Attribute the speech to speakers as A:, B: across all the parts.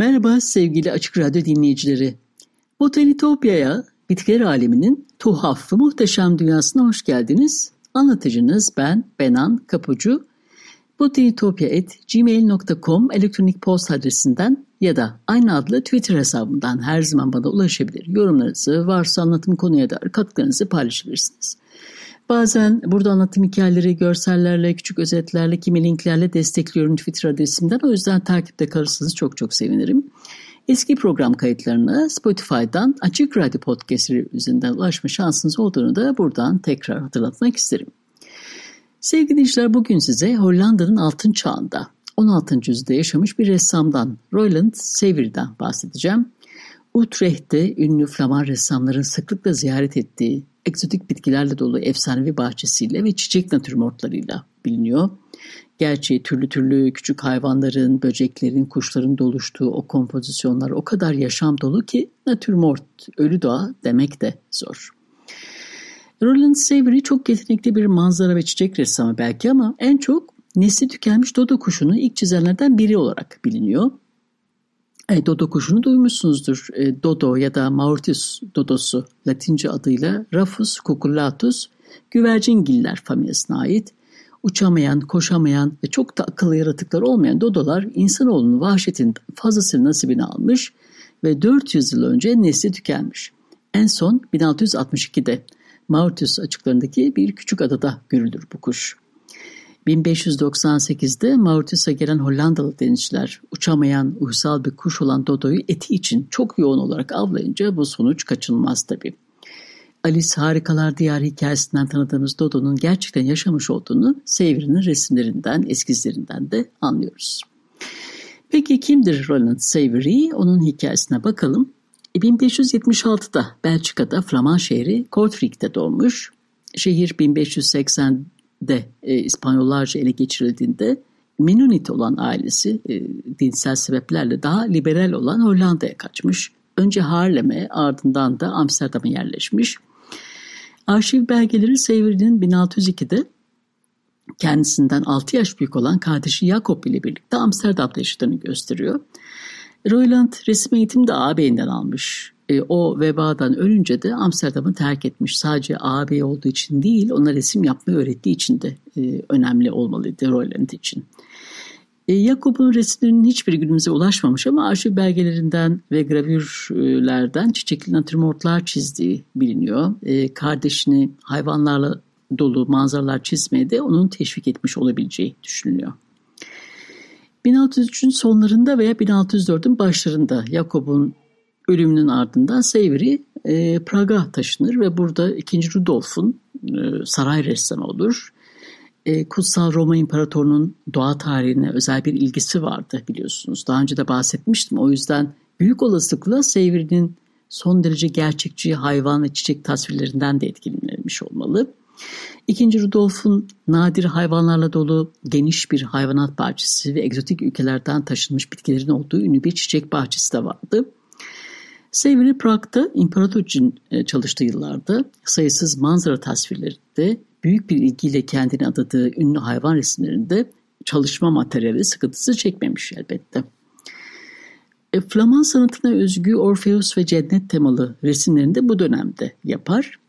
A: Merhaba sevgili Açık Radyo dinleyicileri. Botanitopya'ya, bitkiler aleminin tuhaf ve muhteşem dünyasına hoş geldiniz. Anlatıcınız ben Benan Kapucu. botanitopya.gmail.com elektronik post adresinden ya da aynı adlı Twitter hesabından her zaman bana ulaşabilir. Yorumlarınızı, varsa anlatım konuya dair katkılarınızı paylaşabilirsiniz. Bazen burada anlatım hikayeleri görsellerle, küçük özetlerle, kimi linklerle destekliyorum Twitter adresimden. O yüzden takipte kalırsanız çok çok sevinirim. Eski program kayıtlarına Spotify'dan Açık Radyo Podcast'ı üzerinden ulaşma şansınız olduğunu da buradan tekrar hatırlatmak isterim. Sevgili dinleyiciler bugün size Hollanda'nın altın çağında 16. yüzyılda yaşamış bir ressamdan Roland Sevir'den bahsedeceğim. Utrecht'te ünlü Flaman ressamların sıklıkla ziyaret ettiği egzotik bitkilerle dolu efsanevi bahçesiyle ve çiçek natürmortlarıyla biliniyor. Gerçi türlü türlü küçük hayvanların, böceklerin, kuşların doluştuğu o kompozisyonlar o kadar yaşam dolu ki natürmort, ölü doğa demek de zor. Roland Savory çok yetenekli bir manzara ve çiçek ressamı belki ama en çok nesli tükenmiş dodo kuşunu ilk çizenlerden biri olarak biliniyor. E, dodo kuşunu duymuşsunuzdur. E, dodo ya da Mauritius dodosu Latince adıyla Raphus cucullatus güvercingiller familyasına ait. Uçamayan, koşamayan ve çok da akıllı yaratıklar olmayan dodolar insanoğlunun vahşetinin fazlasını nasibini almış ve 400 yıl önce nesli tükenmiş. En son 1662'de Mauritius açıklarındaki bir küçük adada görülür bu kuş. 1598'de Mauritius'a gelen Hollandalı denizciler uçamayan uysal bir kuş olan Dodo'yu eti için çok yoğun olarak avlayınca bu sonuç kaçınılmaz tabii. Alice Harikalar Diyarı hikayesinden tanıdığımız Dodo'nun gerçekten yaşamış olduğunu Savery'nin resimlerinden, eskizlerinden de anlıyoruz. Peki kimdir Roland Savery? Onun hikayesine bakalım. 1576'da Belçika'da Flaman şehri Kortrijk'te doğmuş. Şehir 1580 de e, İspanyollarca ele geçirildiğinde Menonit olan ailesi e, dinsel sebeplerle daha liberal olan Hollanda'ya kaçmış. Önce Haarlem'e ardından da Amsterdam'a yerleşmiş. Arşiv belgeleri Savory'nin 1602'de kendisinden 6 yaş büyük olan kardeşi Jacob ile birlikte Amsterdam'da yaşadığını gösteriyor. Royland resim eğitimi de ağabeyinden almış. E, o vebadan ölünce de Amsterdam'ı terk etmiş. Sadece ağabey olduğu için değil, ona resim yapmayı öğrettiği için de e, önemli olmalıydı Royland için. E, Jakob'un resimlerinin hiçbir günümüze ulaşmamış ama arşiv belgelerinden ve gravürlerden çiçekli natürmortlar çizdiği biliniyor. E, kardeşini hayvanlarla dolu manzaralar çizmeye de onun teşvik etmiş olabileceği düşünülüyor. 1603'ün sonlarında veya 1604'ün başlarında Jakob'un ölümünün ardından Savory e, Praga taşınır ve burada 2. Rudolf'un e, saray ressamı olur. E, Kutsal Roma İmparatorluğu'nun doğa tarihine özel bir ilgisi vardı biliyorsunuz. Daha önce de bahsetmiştim. O yüzden büyük olasılıkla Savory'nin son derece gerçekçi hayvan ve çiçek tasvirlerinden de etkilenmiş olmalı. İkinci Rudolf'un nadir hayvanlarla dolu geniş bir hayvanat bahçesi ve egzotik ülkelerden taşınmış bitkilerin olduğu ünlü bir çiçek bahçesi de vardı. Savory Prag'da imparator için e, çalıştığı yıllarda sayısız manzara tasvirlerinde büyük bir ilgiyle kendini adadığı ünlü hayvan resimlerinde çalışma materyali sıkıntısı çekmemiş elbette. E, Flaman sanatına özgü Orpheus ve cennet temalı resimlerinde bu dönemde yapar.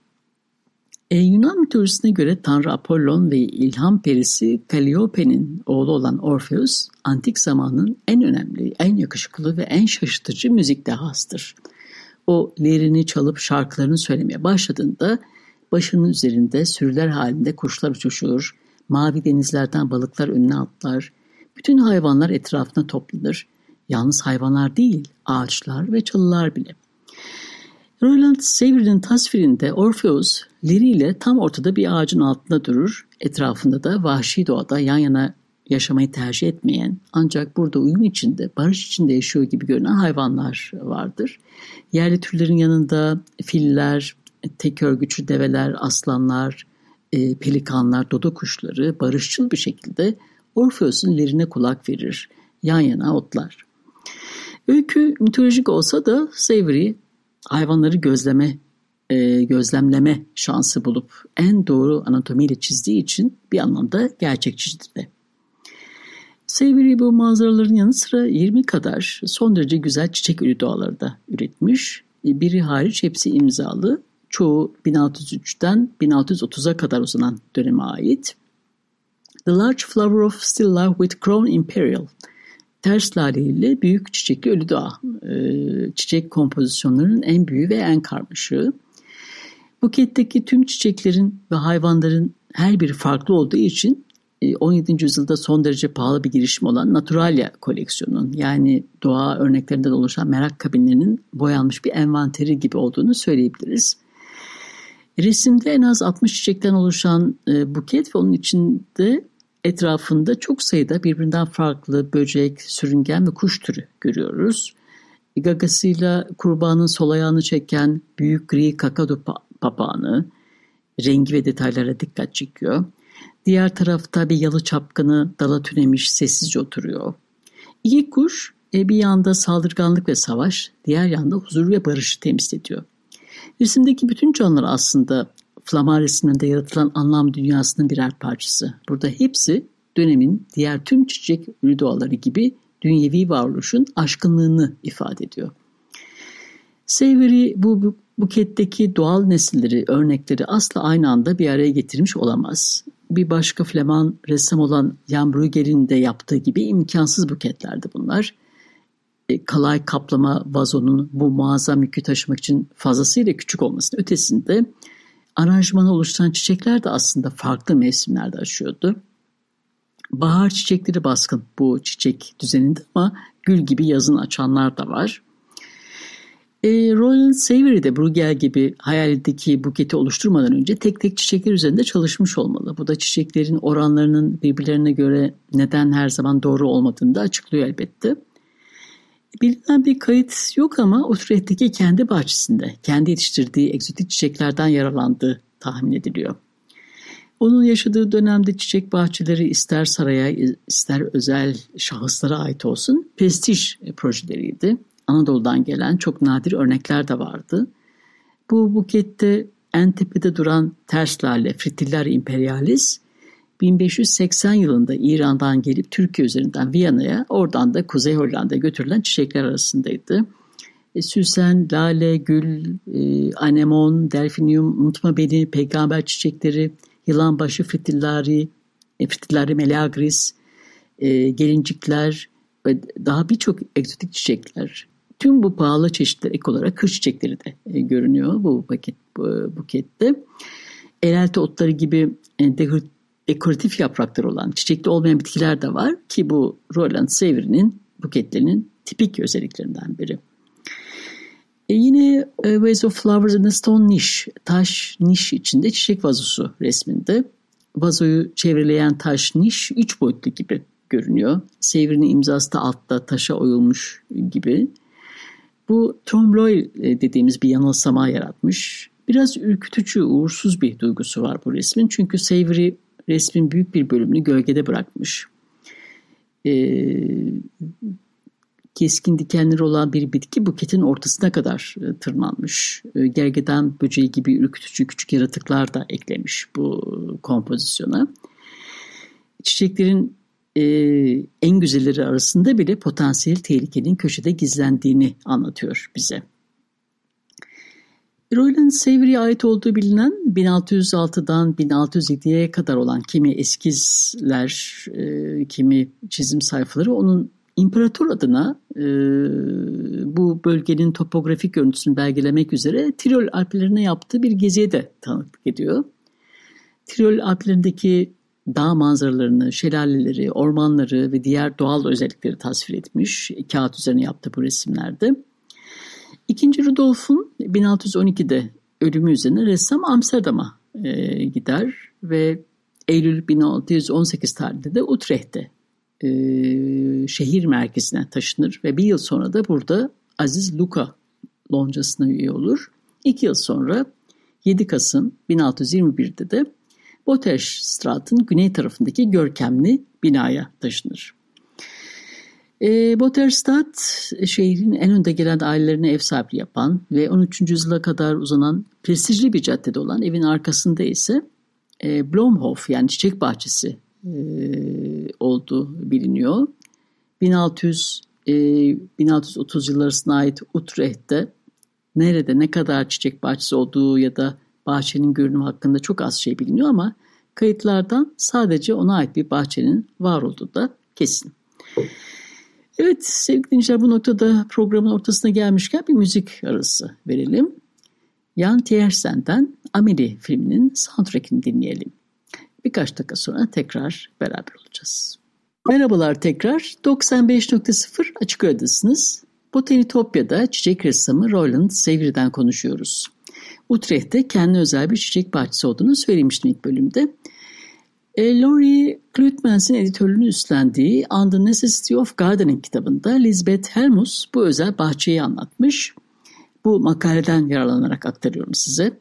A: E, Yunan mitolojisine göre Tanrı Apollon ve ilham perisi Calliope'nin oğlu olan Orpheus, antik zamanın en önemli, en yakışıklı ve en şaşırtıcı müzik dehasıdır. O lirini çalıp şarkılarını söylemeye başladığında başının üzerinde sürüler halinde kuşlar uçuşur, mavi denizlerden balıklar önüne atlar, bütün hayvanlar etrafına toplanır. Yalnız hayvanlar değil, ağaçlar ve çalılar bile. Roland Savery'nin tasvirinde Orpheus liriyle tam ortada bir ağacın altında durur. Etrafında da vahşi doğada yan yana yaşamayı tercih etmeyen ancak burada uyum içinde, barış içinde yaşıyor gibi görünen hayvanlar vardır. Yerli türlerin yanında filler, tek örgüçlü develer, aslanlar, e, pelikanlar, dodo kuşları barışçıl bir şekilde Orpheus'un lerine kulak verir, yan yana otlar. Öykü mitolojik olsa da Savory hayvanları gözleme, e, gözlemleme şansı bulup en doğru anatomiyle çizdiği için bir anlamda gerçekçidir de. Savory bu manzaraların yanı sıra 20 kadar son derece güzel çiçek ölü doğaları da üretmiş. E, biri hariç hepsi imzalı. Çoğu 1603'ten 1630'a kadar uzanan döneme ait. The Large Flower of Still Life with Crown Imperial ters laleli büyük çiçekli ölü doğa. Ee, çiçek kompozisyonlarının en büyüğü ve en karmaşığı. Buketteki tüm çiçeklerin ve hayvanların her biri farklı olduğu için 17. E, yüzyılda son derece pahalı bir girişim olan Naturalia koleksiyonunun yani doğa örneklerinden oluşan merak kabinlerinin boyanmış bir envanteri gibi olduğunu söyleyebiliriz. Resimde en az 60 çiçekten oluşan e, buket ve onun içinde etrafında çok sayıda birbirinden farklı böcek, sürüngen ve kuş türü görüyoruz. Gagasıyla kurbanın sol ayağını çeken büyük gri kakadu papağanı rengi ve detaylara dikkat çekiyor. Diğer tarafta bir yalı çapkını dala tünemiş sessizce oturuyor. İki kuş e, bir yanda saldırganlık ve savaş, diğer yanda huzur ve barışı temsil ediyor. Resimdeki bütün canlılar aslında Flamar resimlerinde yaratılan anlam dünyasının birer parçası. Burada hepsi dönemin diğer tüm çiçek ürü doğaları gibi dünyevi varoluşun aşkınlığını ifade ediyor. Savory bu buketteki doğal nesilleri, örnekleri asla aynı anda bir araya getirmiş olamaz. Bir başka Fleman ressam olan Jan Bruegel'in de yaptığı gibi imkansız buketlerdi bunlar. E, kalay kaplama vazonun bu muazzam yükü taşımak için fazlasıyla küçük olmasının ötesinde aranjmanı oluşturan çiçekler de aslında farklı mevsimlerde açıyordu. Bahar çiçekleri baskın bu çiçek düzeninde ama gül gibi yazın açanlar da var. E, Roland Savory de Bruegel gibi hayalindeki buketi oluşturmadan önce tek tek çiçekler üzerinde çalışmış olmalı. Bu da çiçeklerin oranlarının birbirlerine göre neden her zaman doğru olmadığını da açıklıyor elbette. Bilinen bir kayıt yok ama Utrecht'teki kendi bahçesinde kendi yetiştirdiği egzotik çiçeklerden yaralandığı tahmin ediliyor. Onun yaşadığı dönemde çiçek bahçeleri ister saraya ister özel şahıslara ait olsun prestij projeleriydi. Anadolu'dan gelen çok nadir örnekler de vardı. Bu bukette en tepede duran ters lale Fritiller imperialis 1580 yılında İran'dan gelip Türkiye üzerinden Viyana'ya oradan da Kuzey Hollanda'ya götürülen çiçekler arasındaydı. E, süsen, lale, gül, e, anemon, delfinium, unutma beni, peygamber çiçekleri, yılanbaşı fritillari, e, fritillari meleagris, e, gelincikler ve daha birçok egzotik çiçekler. Tüm bu pahalı çeşitler ek olarak kır çiçekleri de e, görünüyor bu paket bu, bukette. Erelte otları gibi e, dekoratif yaprakları olan çiçekli olmayan bitkiler de var ki bu Roland Savory'nin buketlerinin tipik özelliklerinden biri. E yine e, Vase of Flowers in a Stone Niche, taş niş içinde çiçek vazosu resminde. Vazoyu çevreleyen taş niş üç boyutlu gibi görünüyor. Savory'nin imzası da altta taşa oyulmuş gibi. Bu Tom Loy e, dediğimiz bir yanılsama yaratmış. Biraz ürkütücü, uğursuz bir duygusu var bu resmin. Çünkü Savory resmin büyük bir bölümünü gölgede bırakmış. Ee, keskin dikenleri olan bir bitki buketin ortasına kadar e, tırmanmış. E, gergedan böceği gibi ürkütücü küçük yaratıklar da eklemiş bu kompozisyona. Çiçeklerin e, en güzelleri arasında bile potansiyel tehlikenin köşede gizlendiğini anlatıyor bize. Roland Savory'e ait olduğu bilinen 1606'dan 1607'ye kadar olan kimi eskizler, e, kimi çizim sayfaları onun imparator adına e, bu bölgenin topografik görüntüsünü belgelemek üzere Tirol Alplerine yaptığı bir geziye de tanıklık ediyor. Tirol Alplerindeki dağ manzaralarını, şelaleleri, ormanları ve diğer doğal özellikleri tasvir etmiş. Kağıt üzerine yaptığı bu resimlerde. İkinci Rudolf'un 1612'de ölümü üzerine ressam Amsterdam'a e, gider ve Eylül 1618 tarihinde de Utrecht'te e, şehir merkezine taşınır ve bir yıl sonra da burada Aziz Luka loncasına üye olur. İki yıl sonra 7 Kasım 1621'de de Botterstraat'ın güney tarafındaki görkemli binaya taşınır. E, Botterstadt şehrin en önde gelen ailelerine ev sahipliği yapan ve 13. yüzyıla kadar uzanan prestijli bir caddede olan evin arkasında ise e, Blomhof yani çiçek bahçesi e, olduğu biliniyor. 1600 e, 1630 yılları arasına ait Utrecht'te nerede ne kadar çiçek bahçesi olduğu ya da bahçenin görünümü hakkında çok az şey biliniyor ama kayıtlardan sadece ona ait bir bahçenin var olduğu da kesin. Evet sevgili dinleyiciler bu noktada programın ortasına gelmişken bir müzik arası verelim. Jan Tiersen'den Amelie filminin soundtrack'ini dinleyelim. Birkaç dakika sonra tekrar beraber olacağız. Merhabalar tekrar. 95.0 Açık Radyo'dasınız. Botanitopya'da çiçek ressamı Roland Savry'den konuşuyoruz. Utrecht'te kendi özel bir çiçek bahçesi olduğunu söylemiştim ilk bölümde. E, Laurie Klutmans'in editörlüğünü üstlendiği On the Necessity of Gardening kitabında Lisbeth Helmus bu özel bahçeyi anlatmış. Bu makaleden yararlanarak aktarıyorum size.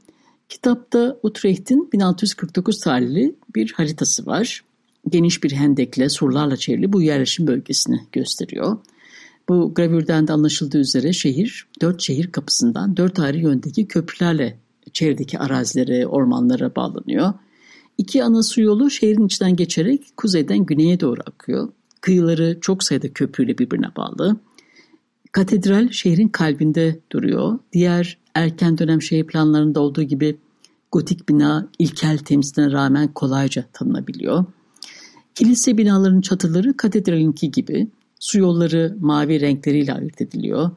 A: Kitapta Utrecht'in 1649 tarihli bir haritası var. Geniş bir hendekle, surlarla çevrili bu yerleşim bölgesini gösteriyor. Bu gravürden de anlaşıldığı üzere şehir, dört şehir kapısından dört ayrı yöndeki köprülerle çevredeki arazilere, ormanlara bağlanıyor. İki ana su yolu şehrin içinden geçerek kuzeyden güneye doğru akıyor. Kıyıları çok sayıda köprüyle birbirine bağlı. Katedral şehrin kalbinde duruyor. Diğer erken dönem şehir planlarında olduğu gibi gotik bina ilkel temsiline rağmen kolayca tanınabiliyor. Kilise binalarının çatıları katedralinki gibi su yolları mavi renkleriyle ayırt ediliyor.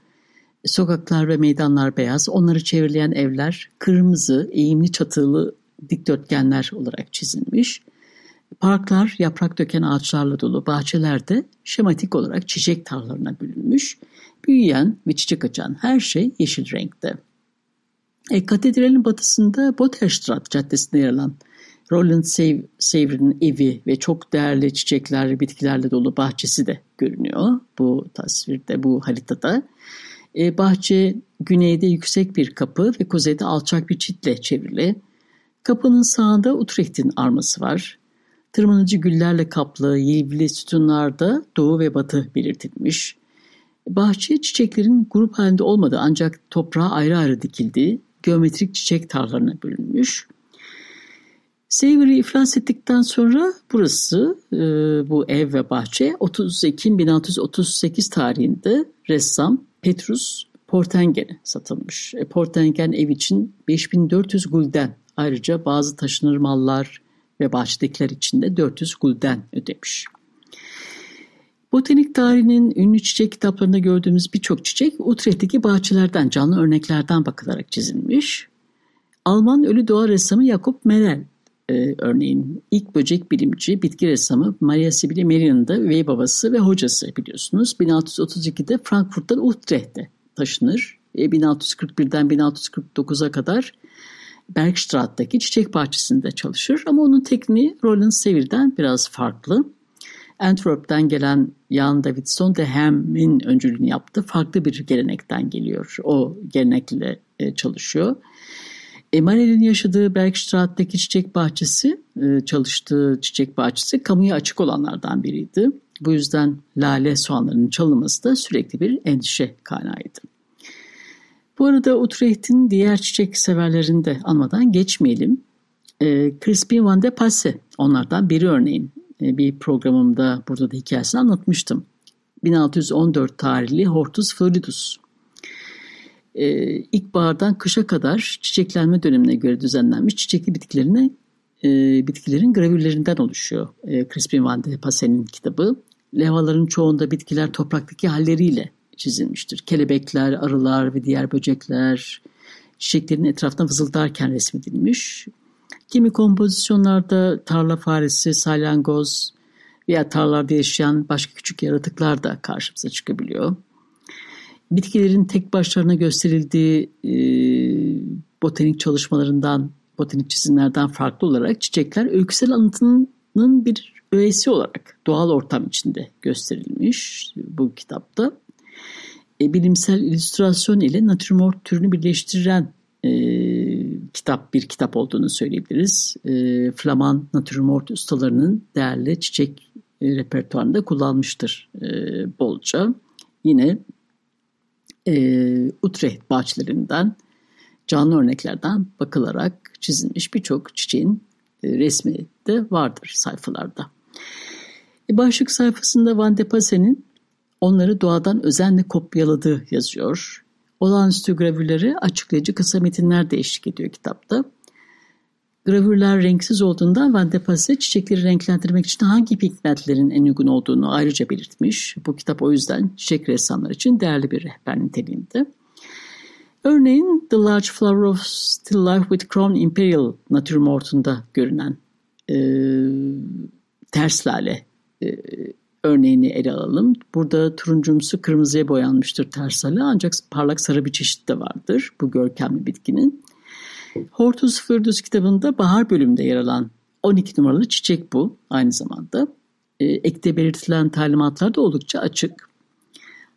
A: Sokaklar ve meydanlar beyaz, onları çevreleyen evler kırmızı, eğimli çatılı dikdörtgenler olarak çizilmiş. Parklar yaprak döken ağaçlarla dolu, bahçelerde şematik olarak çiçek tarlalarına bölünmüş. Büyüyen ve çiçek açan her şey yeşil renkte. E, katedralin batısında Botterstraat Caddesi'nde yer alan Roland Savry'nin evi ve çok değerli çiçekler, bitkilerle dolu bahçesi de görünüyor bu tasvirde, bu haritada. E, bahçe güneyde yüksek bir kapı ve kuzeyde alçak bir çitle çevrili. Kapının sağında Utrecht'in arması var. Tırmanıcı güllerle kaplı yivli sütunlarda doğu ve batı belirtilmiş. Bahçe çiçeklerin grup halinde olmadığı ancak toprağa ayrı ayrı dikildiği geometrik çiçek tarlalarına bölünmüş. Savory iflas ettikten sonra burası e, bu ev ve bahçe 30 Ekim 1638 tarihinde ressam Petrus Portengen'e satılmış. E, Portengen ev için 5400 gulden ayrıca bazı taşınır mallar ve bahçedekiler için de 400 gulden ödemiş. Botanik tarihinin ünlü çiçek kitaplarında gördüğümüz birçok çiçek Utrecht'teki bahçelerden, canlı örneklerden bakılarak çizilmiş. Alman ölü doğa ressamı Jakob Merel e, örneğin ilk böcek bilimci, bitki ressamı Maria Sibylle Merri'nin de üvey babası ve hocası biliyorsunuz. 1632'de Frankfurt'tan Utrecht'e taşınır. E, 1641'den 1649'a kadar Bergstraat'taki çiçek bahçesinde çalışır ama onun tekniği Roland Sevir'den biraz farklı. Antwerp'ten gelen Jan Davidson de Hem'in öncülüğünü yaptı. Farklı bir gelenekten geliyor. O gelenekle e, çalışıyor. Emanuel'in yaşadığı Bergstraat'taki çiçek bahçesi, e, çalıştığı çiçek bahçesi kamuya açık olanlardan biriydi. Bu yüzden lale soğanlarının çalınması da sürekli bir endişe kaynağıydı. Bu arada Utrecht'in diğer çiçek severlerini de anmadan geçmeyelim. E, Crispin van de Passe onlardan biri örneğin. E, bir programımda burada da hikayesini anlatmıştım. 1614 tarihli Hortus floridus e, ilkbahardan kışa kadar çiçeklenme dönemine göre düzenlenmiş çiçekli bitkilerine e, bitkilerin gravürlerinden oluşuyor. E, Crispin van de Passe'nin kitabı. Levhaların çoğunda bitkiler topraktaki halleriyle çizilmiştir. Kelebekler, arılar ve diğer böcekler çiçeklerin etrafına vızıldarken resmedilmiş. Kimi kompozisyonlarda tarla faresi, salyangoz veya tarlalarda yaşayan başka küçük yaratıklar da karşımıza çıkabiliyor. Bitkilerin tek başlarına gösterildiği e, botanik çalışmalarından, botanik çizimlerden farklı olarak çiçekler öyküsel anlatının bir öğesi olarak doğal ortam içinde gösterilmiş bu kitapta. E, bilimsel illüstrasyon ile natürmort türünü birleştiren e, kitap bir kitap olduğunu söyleyebiliriz. E, Flaman natürmort ustalarının değerli çiçek e, repertuarında kullanmıştır e, bolca. Yine e, Utrecht bahçelerinden canlı örneklerden bakılarak çizilmiş birçok çiçeğin e, resmi de vardır sayfalarda. E, başlık sayfasında Van de Passe'nin onları doğadan özenle kopyaladığı yazıyor. Olağanüstü gravürleri açıklayıcı kısa metinler de eşlik ediyor kitapta. Gravürler renksiz olduğundan Van de Passe çiçekleri renklendirmek için hangi pigmentlerin en uygun olduğunu ayrıca belirtmiş. Bu kitap o yüzden çiçek ressamlar için değerli bir rehber niteliğinde. Örneğin The Large Flower of Still Life with Crown Imperial natürmortunda görünen e, ters lale e, örneğini ele alalım. Burada turuncumsu kırmızıya boyanmıştır ters lale ancak parlak sarı bir çeşit de vardır bu görkemli bitkinin. Hortus Furdus kitabında bahar bölümünde yer alan 12 numaralı çiçek bu aynı zamanda. E, ekte belirtilen talimatlar da oldukça açık.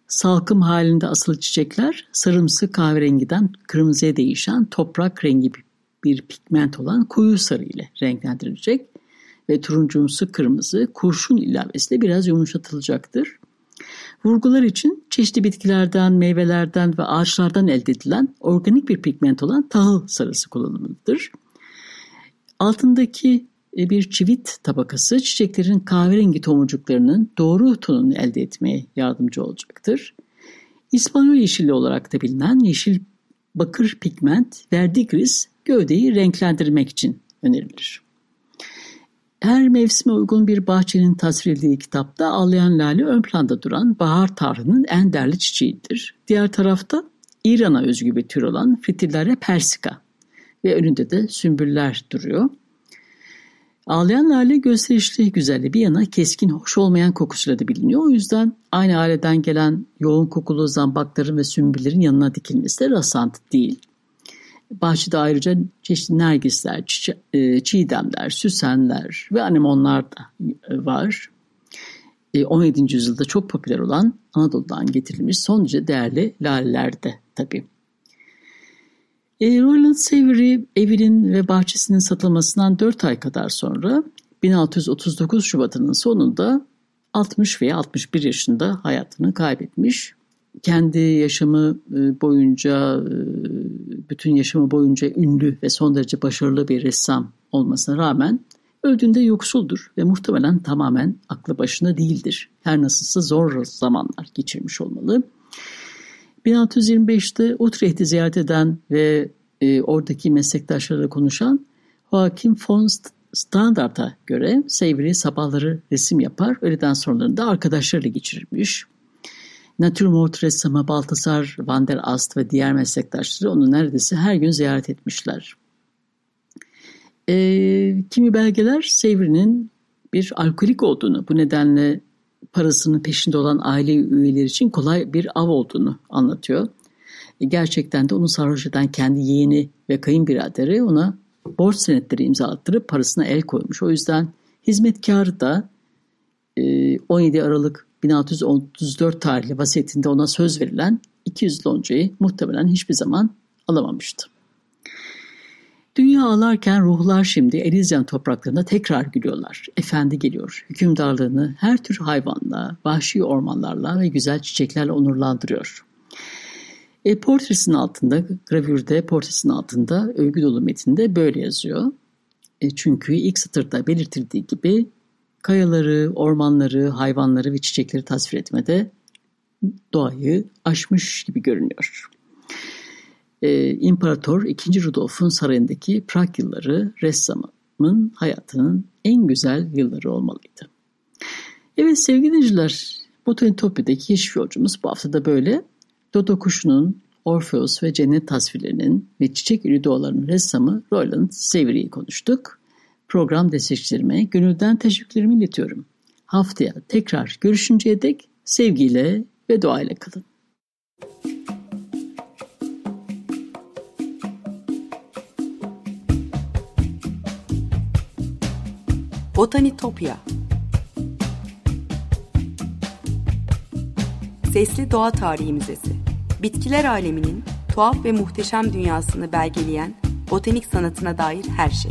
A: Salkım halinde asılı çiçekler sarımsı kahverengiden kırmızıya değişen toprak rengi bir pigment olan koyu sarı ile renklendirilecek ve turuncumsu kırmızı kurşun ilavesiyle biraz yumuşatılacaktır. Vurgular için çeşitli bitkilerden, meyvelerden ve ağaçlardan elde edilen organik bir pigment olan tahıl sarısı kullanılmalıdır. Altındaki e, bir çivit tabakası çiçeklerin kahverengi tomurcuklarının doğru tonunu elde etmeye yardımcı olacaktır. İspanyol yeşili olarak da bilinen yeşil bakır pigment verdigris gövdeyi renklendirmek için önerilir. Her mevsime uygun bir bahçenin tasvir edildiği kitapta ağlayan lale ön planda duran bahar tarhının en değerli çiçeğidir. Diğer tarafta İran'a özgü bir tür olan Fritillare persica ve önünde de sümbüller duruyor. Ağlayan lale gösterişli güzelliği bir yana keskin hoş olmayan kokusuyla da biliniyor. O yüzden aynı aileden gelen yoğun kokulu zambakların ve sümbüllerin yanına dikilmesi de rastlantı değil. Bahçede ayrıca çeşitli nergisler, e, çiğdemler, süsenler ve anemonlar da e, var. 17. E, yüzyılda çok popüler olan Anadolu'dan getirilmiş son derece değerli laleler de tabii. Roland Savory evinin ve bahçesinin satılmasından 4 ay kadar sonra 1639 Şubat'ının sonunda 60 veya 61 yaşında hayatını kaybetmiş kendi yaşamı e, boyunca, e, bütün yaşamı boyunca ünlü ve son derece başarılı bir ressam olmasına rağmen öldüğünde yoksuldur ve muhtemelen tamamen aklı başında değildir. Her nasılsa zor zamanlar geçirmiş olmalı. 1625'te Utrecht'i ziyaret eden ve e, oradaki meslektaşlarıyla konuşan Joachim von Standard'a göre Savory sabahları resim yapar, öğleden sonralarında arkadaşlarıyla geçirirmiş. Natürmort ressamı Baltasar van der Ast ve diğer meslektaşları onu neredeyse her gün ziyaret etmişler. E, kimi belgeler Savory'nin bir alkolik olduğunu, bu nedenle parasının peşinde olan aile üyeleri için kolay bir av olduğunu anlatıyor. E, gerçekten de onu sarhoş eden kendi yeğeni ve kayınbiraderi ona borç senetleri imzalattırıp parasına el koymuş. O yüzden hizmetkarı da 17 e, Aralık 1634 tarihli vasiyetinde ona söz verilen 200 loncayı muhtemelen hiçbir zaman alamamıştı. Dünya ağlarken ruhlar şimdi Elysium topraklarında tekrar gülüyorlar. Efendi geliyor. Hükümdarlığını her tür hayvanla, vahşi ormanlarla ve güzel çiçeklerle onurlandırıyor. E, portresinin altında, gravürde portresinin altında övgü dolu metinde böyle yazıyor. E, çünkü ilk satırda belirtildiği gibi kayaları, ormanları, hayvanları ve çiçekleri tasvir etmede doğayı aşmış gibi görünüyor. Ee, İmparator II. Rudolf'un sarayındaki Prag yılları ressamın hayatının en güzel yılları olmalıydı. Evet sevgili dinleyiciler, Botanitopya'daki keşif yolcumuz bu hafta da böyle. Dodo kuşunun, Orpheus ve cennet tasvirlerinin ve çiçek ürü doğalarının ressamı Roland Savory'i konuştuk program destekçilerime gönülden teşekkürlerimi iletiyorum. Haftaya tekrar görüşünceye dek sevgiyle ve duayla kalın.
B: Botanitopya Sesli Doğa Tarihi Müzesi Bitkiler aleminin tuhaf ve muhteşem dünyasını belgeleyen botanik sanatına dair her şey.